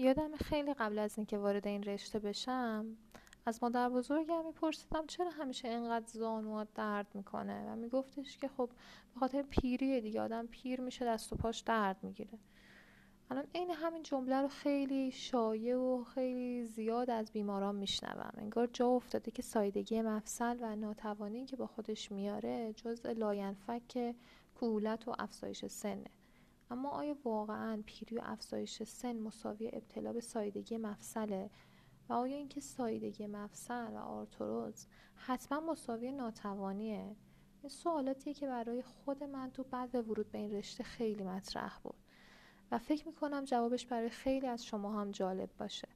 یادم خیلی قبل از اینکه وارد این رشته بشم از مادر بزرگم میپرسیدم چرا همیشه اینقدر زانوات درد می‌کنه؟ و میگفتش که خب به خاطر پیری دیگه آدم پیر میشه دست و پاش درد می‌گیره. الان عین همین جمله رو خیلی شایع و خیلی زیاد از بیماران میشنوم. انگار جا افتاده که ساییدگی مفصل و ناتوانی که با خودش میاره جزء لاینفک کهولت و افزایش سنه. اما آیا واقعا پیری و افزایش سن مساوی ابتلا به سایدگی مفصله؟ و آیا اینکه سایدگی مفصل و آرتروز حتما مساوی ناتوانیه؟ این سوالاتیه که برای خود من تو بعد ورود به این رشته خیلی مطرح بود. و فکر می‌کنم جوابش برای خیلی از شما هم جالب باشه.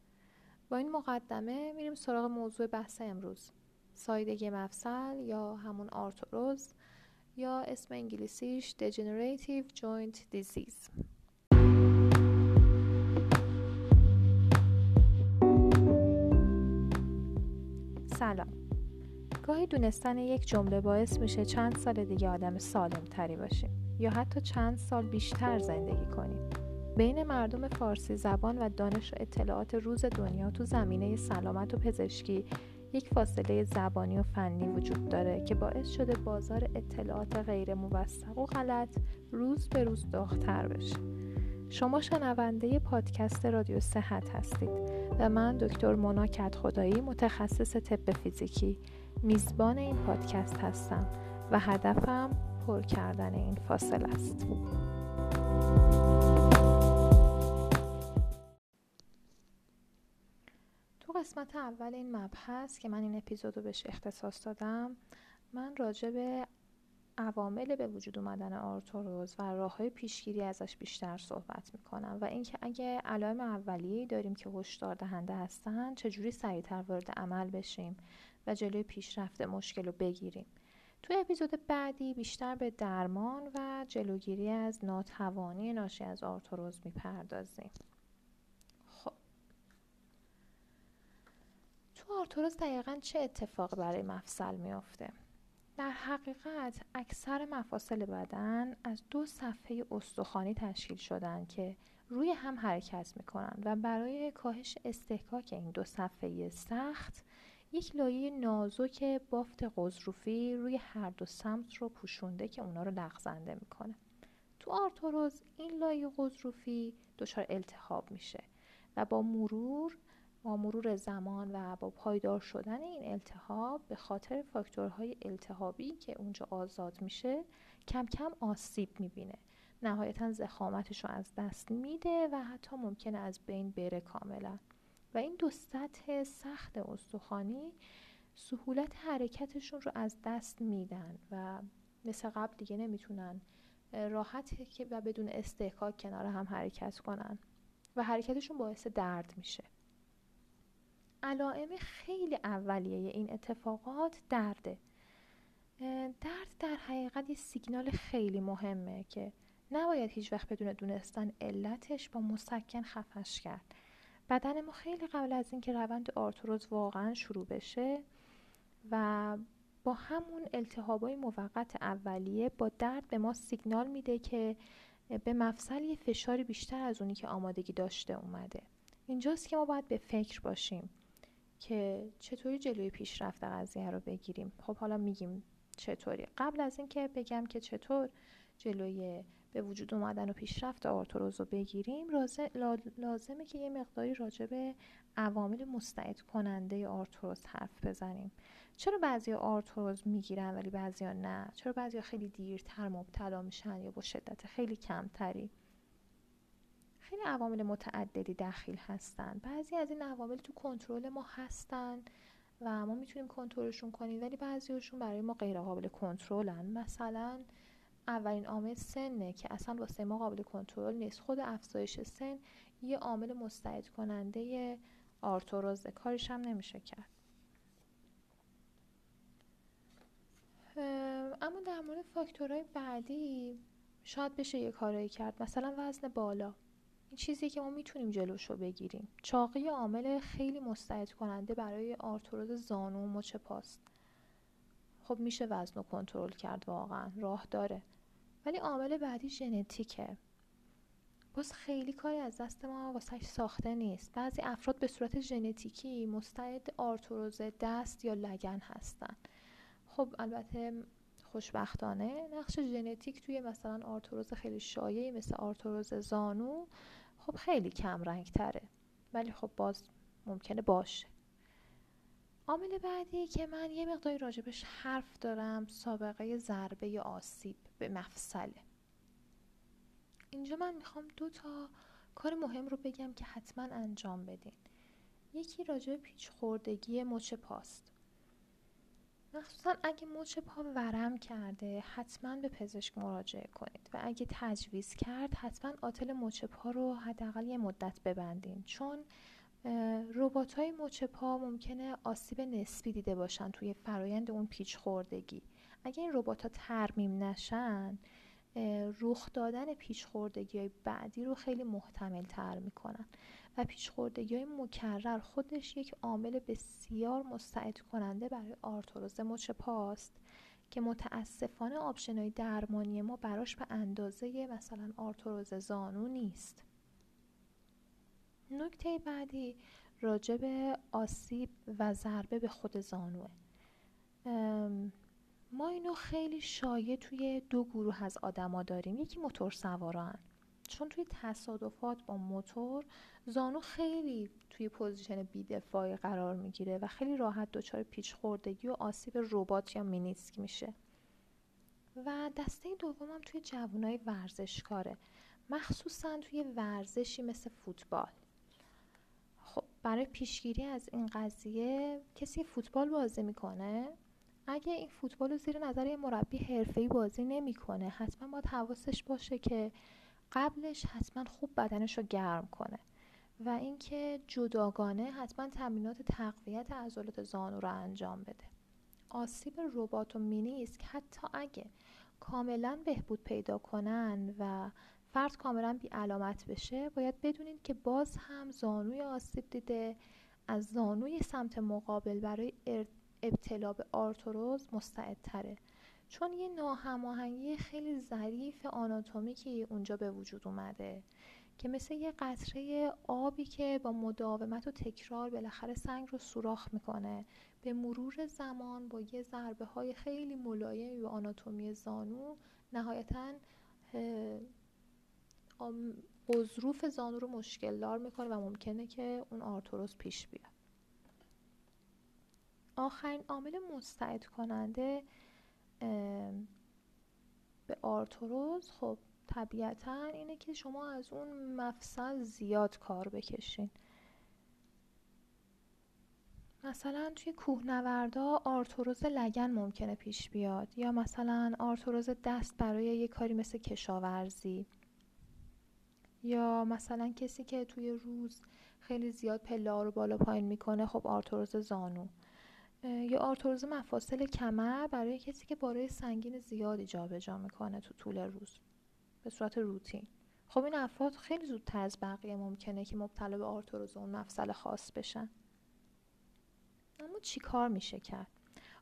با این مقدمه میریم سراغ موضوع بحث امروز. سایدگی مفصل یا همون آرتروز یا اسم انگلیسیش Degenerative Joint Disease. سلام. گاهی دونستن یک جمله باعث میشه چند سال دیگه آدم سالم تری باشیم یا حتی چند سال بیشتر زندگی کنیم. بین مردم فارسی زبان و دانش و اطلاعات روز دنیا تو زمینه سلامت و پزشکی یک فاصله زبانی و فنی وجود داره که باعث شده بازار اطلاعات غیر موثق و غلط روز به روز داغتر بشه شما شنونده پادکست رادیو صحت هستید و من دکتر مونا خدایی متخصص طب فیزیکی میزبان این پادکست هستم و هدفم پر کردن این فاصله است. قسمت اول این مبحث که من این اپیزود رو بهش اختصاص دادم من راجع به عوامل به وجود اومدن آرتروز و راه های پیشگیری ازش بیشتر صحبت می‌کنم و اینکه اگه علائم اولیه داریم که هشدار دهنده هستن چجوری سریعتر وارد عمل بشیم و جلوی پیشرفت مشکل رو بگیریم. تو اپیزود بعدی بیشتر به درمان و جلوگیری از ناتوانی ناشی از آرتروز می‌پردازیم. تو آرتروز دقیقا چه اتفاق برای مفصل میافته؟ در حقیقت اکثر مفاصل بدن از دو صفحه استخوانی تشکیل شدن که روی هم حرکت می‌کنن و برای کاهش استحکاک این دو صفحه سخت یک لایه نازک بافت قضروفی روی هر دو سمت رو پوشونده که اونا رو لغزنده می‌کنه. تو آرتروز این لایه قضروفی دچار التهاب میشه و با مرور با مرور زمان و با پایدار شدن این التهاب به خاطر فاکتورهای التهابی که اونجا آزاد میشه کم کم آسیب می‌بینه. نهایتا زخامتش رو از دست میده و حتی ممکنه از بین بره کاملا. و این دو سطح سخت استخوانی سهولت حرکتشون رو از دست میدن و مثل قبل دیگه نمی‌تونن راحت و بدون استحکاک کنار هم حرکت کنن. و حرکتشون باعث درد میشه. علائم خیلی اولیه این اتفاقات درده. درد در حقیقت یه سیگنال خیلی مهمه که نباید هیچ وقت بدون دونستن علتش با مسکن خفش کرد. بدن ما خیلی قبل از اینکه روند آرتروز واقعا شروع بشه و با همون التهابای موقت اولیه با درد به ما سیگنال میده که به مفصل یه فشاری بیشتر از اونی که آمادگی داشته اومده. اینجاست که ما باید به فکر باشیم. که چطوری جلوی پیشرفت قضیه رو بگیریم؟ خب حالا میگیم چطوری. قبل از اینکه بگم که چطور جلوی به وجود اومدن و پیشرفت آرتروز رو بگیریم لازمه که یه مقداری راجع به عوامل مستعد کننده آرتروز حرف بزنیم. چرا بعضی آرتروز می‌گیرن ولی بعضی نه؟ چرا بعضی خیلی دیرتر مبتلا میشن یا با شدت خیلی کمتری؟ خیلی عوامل متعددی دخیل هستن. بعضی از این عوامل تو کنترل ما هستن و ما می‌تونیم کنترلشون کنیم ولی بعضیشون برای ما غیر قابل کنترلن. مثلا اولین عامل سنه که اصلا واسه ما قابل کنترل نیست. خود افزایش سن یه عامل مستعد کننده آرتروزه کارش هم نمیشه کرد. اما در مورد فاکتورهای بعدی شاید بشه یه کارایی کرد. مثلا وزن بالا. این چیزی که ما می‌تونیم جلوش رو بگیریم. چاقی عامل خیلی مستعد کننده برای آرتروز زانو و مچ پاست. خب میشه وزن رو کنترل کرد واقعا. راه داره. ولی عامل بعدی ژنتیکه. باز خیلی کاری از دست ما واسه ساخته نیست. بعضی افراد به صورت ژنتیکی مستعد آرتروز دست یا لگن هستن. خب البته خوشبختانه. نقش ژنتیک توی مثلا آرتروز خیلی شایعی مثل آرتروز زانو خب خیلی کم رنگ تره ولی خب باز ممکنه باشه. عامل بعدی که من یه مقداری راجبش حرف دارم سابقه ضربه آسیب به مفصله. اینجا من می‌خوام دو تا کار مهم رو بگم که حتما انجام بدین. یکی راجع پیچ خوردگی مچ پاست. مخصوصا اگه مچ پا ورم کرده حتما به پزشک مراجعه کنید و اگه تجویز کرد حتما آتل مچ پا رو حداقل یه مدت ببندین. چون ربات های مچ پا ممکنه آسیب نسبی دیده باشن توی فرایند اون پیچ خوردگی اگه این ربات ها ترمیم نشن رخ دادن پیچ خوردگی های بعدی رو خیلی محتمل تر می‌کنن. و پیچ خوردگی های مکرر خودش یک عامل بسیار مستعد کننده برای آرتروز مچ پاست که متاسفانه option درمانی ما براش به اندازه مثلا آرتروز زانو نیست. نکته بعدی راجع به آسیب و ضربه به خود زانوه. ما اینو خیلی شایع توی دو گروه از آدما داریم. یکی موتور سواران. چون توی تصادفات با موتور زانو خیلی توی position بیدفاعی قرار می‌گیره و خیلی راحت دچار پیچ خوردگی و آسیب رباط یا منیسک میشه. و دسته دومم توی جوانای ورزشکاره. مخصوصا توی ورزشی مثل فوتبال. خب برای پیشگیری از این قضیه کسی فوتبال بازی می‌کنه؟ اگه این فوتبال رو زیر نظر یه مربی حرفه‌ای بازی نمی‌کنه حتما باید حواسش باشه که قبلش حتما خوب بدنش رو گرم کنه. و اینکه جداگانه حتما تمرینات تقویت عضلات زانو رو انجام بده. آسیب ربات و مینیسک حتی اگه کاملا بهبود پیدا کنن و فرد کاملا بی علامت بشه باید بدونید که باز هم زانوی آسیب دیده از زانوی سمت مقابل برای ابتلا به آرتروز مستعدتره. چون یه ناهماهنگی خیلی ظریف آناتومیکی اونجا به وجود اومده که مثل یه قطره آبی که با مداومت و تکرار بالاخره سنگ رو سوراخ می‌کنه. به مرور زمان با یه ضربه های خیلی ملایم به آناتومی زانو نهایتا قضروف زانو رو مشکل دار می‌کنه و ممکنه که اون آرتروز پیش بیاد. آخرین عامل مستعد کننده به آرتروز خب طبیعتا اینه که شما از اون مفصل زیاد کار بکشین. مثلا توی کوهنوردا آرتروز لگن ممکنه پیش بیاد. یا مثلا آرتروز دست برای یه کاری مثل کشاورزی. یا مثلا کسی که توی روز خیلی زیاد پله رو بالا پایین می‌کنه خب آرتروز زانو. یا آرتروز مفاصل کمر برای کسی که بار سنگین زیادی جابجا می‌کنه تو طول روز به صورت روتین. خب این افراد خیلی زودتر از بقیه ممکنه که مبتلا به آرتروز اون مفصل خاص بشن. اما چی کار میشه کرد؟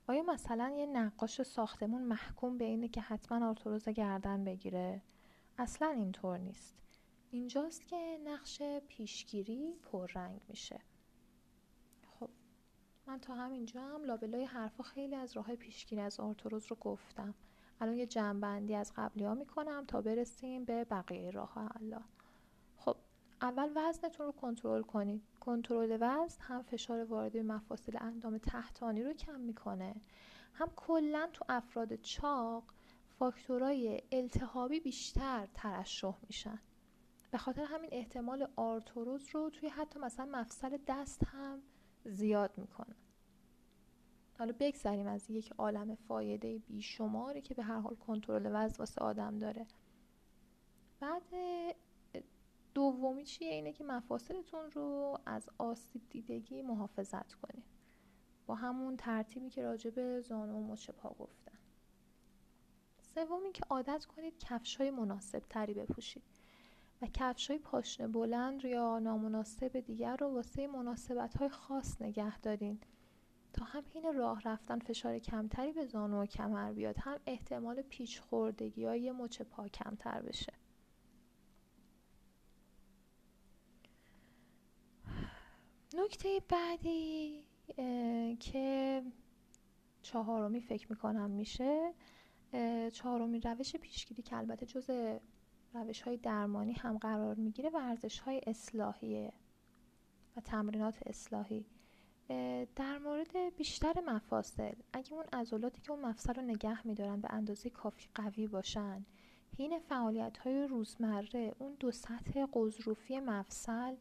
آیا مثلا یه نقاش ساختمون محکوم به اینه که حتما آرتروز گردن بگیره؟ اصلا اینطور نیست. اینجاست که نقش پیشگیری پررنگ میشه. من تا همینجا هم لابلای حرفا خیلی از راه پیشگیری از آرتروز رو گفتم. الان یه جنبندی از قبلی ها می‌کنم تا برسیم به بقیه راه حالا خب اول وزنتون رو کنترل کنید. کنترل وزن هم فشار واردی به مفاصل اندام تحتانی رو کم می‌کنه. هم کلا تو افراد چاق فاکتورهای التهابی بیشتر ترشح میشن. به خاطر همین احتمال آرتروز رو توی حتی مثلا مفصل دست هم زیاد می‌کنه. حالا بگذریم از یک عالم فایده بیشماری که به هر حال کنترل وزن واسه آدم داره. بعد دومی چیه؟ اینه که مفاصلتون رو از آسیب دیدگی محافظت کنید. با همون ترتیبی که راجع به زانو و مچ پا گفتن سومی که عادت کنید کفش های مناسب تری بپوشید. و کفشای پاشنه بلند یا نامناسب دیگر رو واسه مناسبت های خاص نگه دارین. تا هم حین راه رفتن فشار کمتری به زانو و کمر بیاد هم احتمال پیچ خوردگی های مچ پا کمتر بشه. نکته بعدی که چهارمی فکر می‌کنم میشه. چهارمی روش پیشگیری که البته جز روش های درمانی هم قرار می‌گیره ورزش های اصلاحیه و تمرینات اصلاحی. در مورد بیشتر مفاصل اگه اون عضلاتی که اون مفصل رو نگه میدارن به اندازه کافی قوی باشن حین فعالیت های روزمره اون دو سطح قضروفی مفصل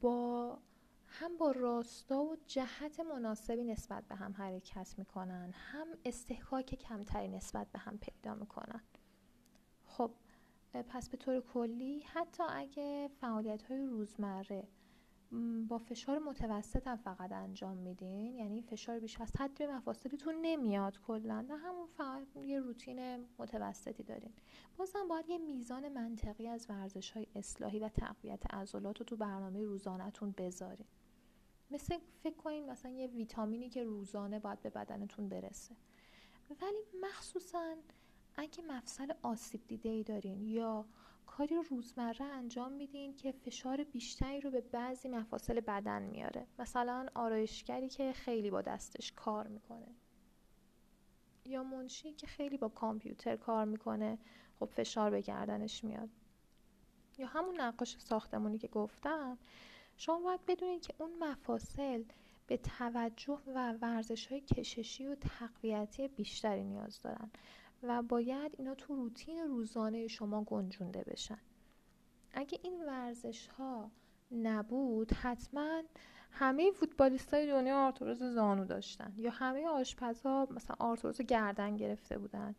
با هم با راستا و جهت مناسبی نسبت به هم حرکت می‌کنن هم استحکاک کمتری نسبت به هم پیدا می‌کنن. خب پس به طور کلی حتی اگه فعالیت های روزمره با فشار متوسط هم فقط انجام میدین یعنی فشار بیش از حد مفاصلتون نمیاد کلا نه همون فقط یه روتین متوسطی دارین. بازم باید یه میزان منطقی از ورزش های اصلاحی و تقویت عضلات رو تو برنامه روزانهتون بذارین. مثل فکر کنین مثلا یه ویتامینی که روزانه باید به بدنتون برسه. ولی مخصوصا اگه مفصل آسیب دیده ای دارین یا کاری رو روزمره انجام میدین که فشار بیشتری رو به بعضی مفاصل بدن میاره. مثلا آرایشگری که خیلی با دستش کار می‌کنه. یا منشی که خیلی با کامپیوتر کار می‌کنه خب فشار به گردنش میاد. یا همون نقاش ساختمونی که گفتم شما باید بدونید که اون مفاصل به توجه و ورزش های کششی و تقویتی بیشتری نیاز دارن. و باید اینا تو روتین روزانه شما گنجونده بشن. اگه این ورزش ها نبود حتما همه فوتبالیست های دنیا آرتروز زانو داشتن. یا همه آشپزها مثلا آرتروز گردن گرفته بودن.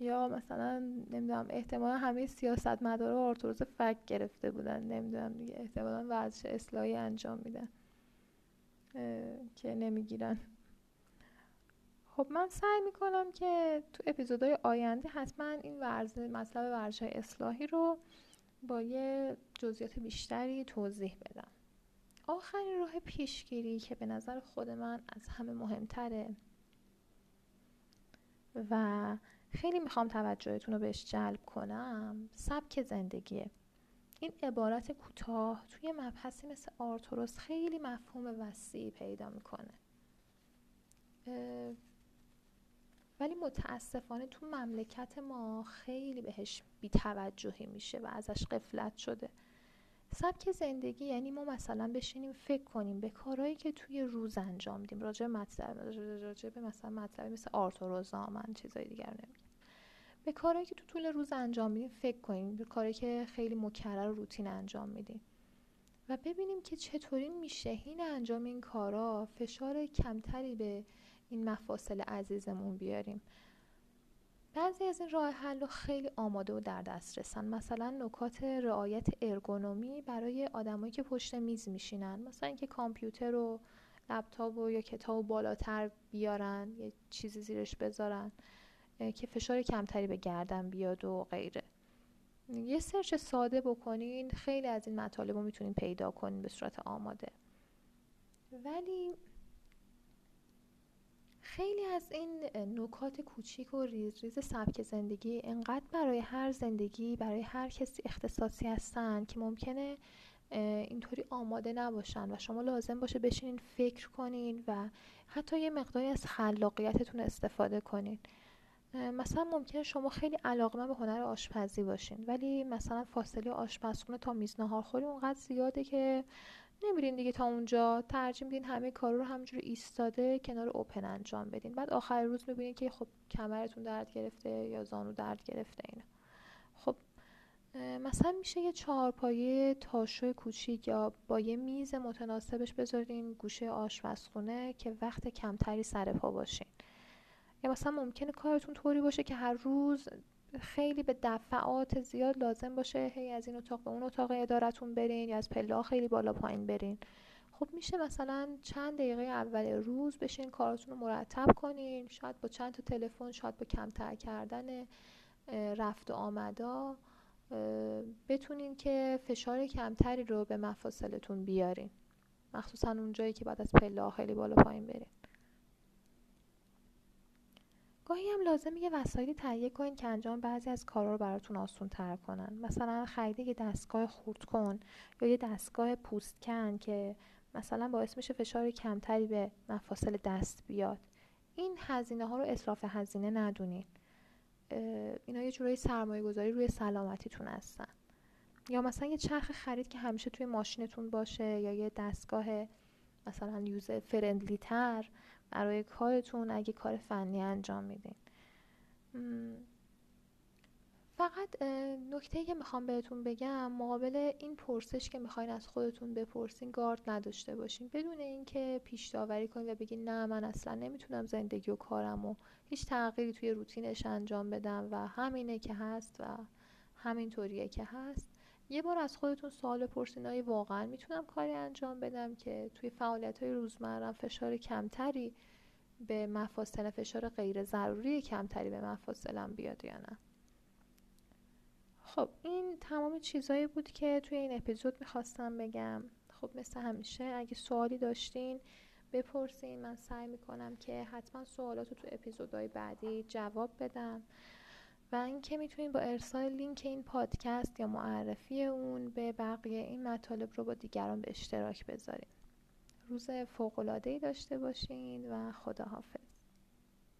یا مثلا نمی‌دونم احتمالا همه سیاست مداره آرتروز فک گرفته بودن. نمی‌دونم دیگه احتمالا ورزش اصلاحی انجام میدن. که نمی‌گیرن. خب من سعی می‌کنم که تو اپیزودهای آینده حتما این ورزش مطلب ورزش اصلاحی رو با یه جزئیات بیشتری توضیح بدم. آخرین راه پیشگیری که به نظر خود من از همه مهمتره و خیلی می‌خوام توجهتون رو بهش جلب کنم سبک زندگیه این عبارت کوتاه توی مبحثی مثل آرتوروس خیلی مفهوم وسیعی پیدا می‌کنه. ولی متاسفانه تو مملکت ما خیلی بهش بیتوجهی میشه و ازش قفلت شده. سبک زندگی یعنی ما مثلا بشینیم فکر کنیم به کارهایی که توی روز انجام میدیم راجع مطلب راجع به مثلا مطلبی مثل آرتوروزا من چیزای دیگر نمیگم. به کارهایی که تو طول روز انجام میدیم فکر کنیم به کاری که خیلی مکرر و روتین انجام میدیم. و ببینیم که چطوری میشه. این انجام این کارا فشار کمتری به این مفاصل عزیزمون بیاریم. بعضی از این راه حل خیلی آماده و در دست رسن. مثلا نکات رعایت ارگونومی برای آدمایی که پشت میز میشینن. مثلا اینکه کامپیوتر و لپتاپ و یا کتاب بالاتر بیارن یه چیزی زیرش بذارن که فشار کمتری به گردن بیاد و غیره. یه search ساده بکنین خیلی از این مطالب رو می‌تونین پیدا کنین به صورت آماده. ولی خیلی از این نکات کوچیک و ریز ریز سبک زندگی انقدر برای هر زندگی برای هر کسی اختصاصی هستن که ممکنه اینطوری آماده نباشن و شما لازم باشه بشینین فکر کنین و حتی یه مقداری از خلاقیتتون استفاده کنین. مثلا ممکنه شما خیلی علاقه به هنر آشپزی باشین ولی مثلا فاصله آشپزخونه تا میز نهارخوری اونقدر زیاده که نمیرین دیگه تا اونجا. ترجیح میدین همه کار رو همجوری ایستاده کنار اوپن انجام بدین. بعد آخر روز می‌بینین که خب کمرتون درد گرفته یا زانو درد گرفته اینا. خب مثلا میشه یه چهارپایه تاشو کوچیک یا با یه میز متناسبش بذارین گوشه آشپزخونه که وقت کمتری سر پا باشین یا مثلا ممکنه کارتون طوری باشه که هر روز خیلی به دفعات زیاد لازم باشه هی از این اتاق به اون اتاق ادارتون برین یا از پله خیلی بالا پایین برین. خب میشه مثلا چند دقیقه اول روز بشین کارتون رو مرتب کنین. شاید با چند تا تلفن شاید با کمتر کردن رفت و آمدا. بتونین که فشار کمتری رو به مفاصلتون بیارین. مخصوصا اونجایی که بعد از پله خیلی بالا پایین برین. گاهی هم لازمه یه وسایلی تهیه کنین که انجام بعضی از کارا رو براتون آسون تر کنن. مثلا خرید یه دستگاه خورد کن یا یه دستگاه پوست کن که مثلا باعث میشه فشار کمتری به مفاصل دست بیاد. این هزینه ها رو اطراف هزینه ندونین. اینا یه جورایی سرمایه گذاری روی سلامتیتون هستن. یا مثلا یه چرخ خرید که همیشه توی ماشینتون باشه یا یه دستگاه مثلا یوز فرندلی تر برای کارتون اگه کار فنی انجام میدین. فقط نکته که می‌خوام بهتون بگم مقابل این پرسش که می‌خواین از خودتون بپرسین گارد نداشته باشین. بدون اینکه پیش داوری کنین و بگین نه من اصلا نمی‌تونم زندگی و کارم و هیچ تغییری توی روتینش انجام بدم و همینه که هست و همینطوریه که هست. یه بار از خودتون سوال پرسین های واقعا می‌تونم کاری انجام بدم که توی فعالیت های روزمرم فشار کمتری به مفاصل فشار غیر ضروری کمتری به مفاصلم بیاد یا نه؟ خب این تمام چیزایی بود که توی این اپیزود می‌خواستم بگم. خب مثل همیشه اگه سوالی داشتین بپرسین. من سعی می‌کنم که حتما سوالات رو تو اپیزودهای بعدی جواب بدم. و اینکه می‌تونین با ارسال لینک این پادکست یا معرفی اون به بقیه این مطالب رو با دیگران به اشتراک بذارین روز فوق‌العاده‌ای داشته باشین و خداحافظ.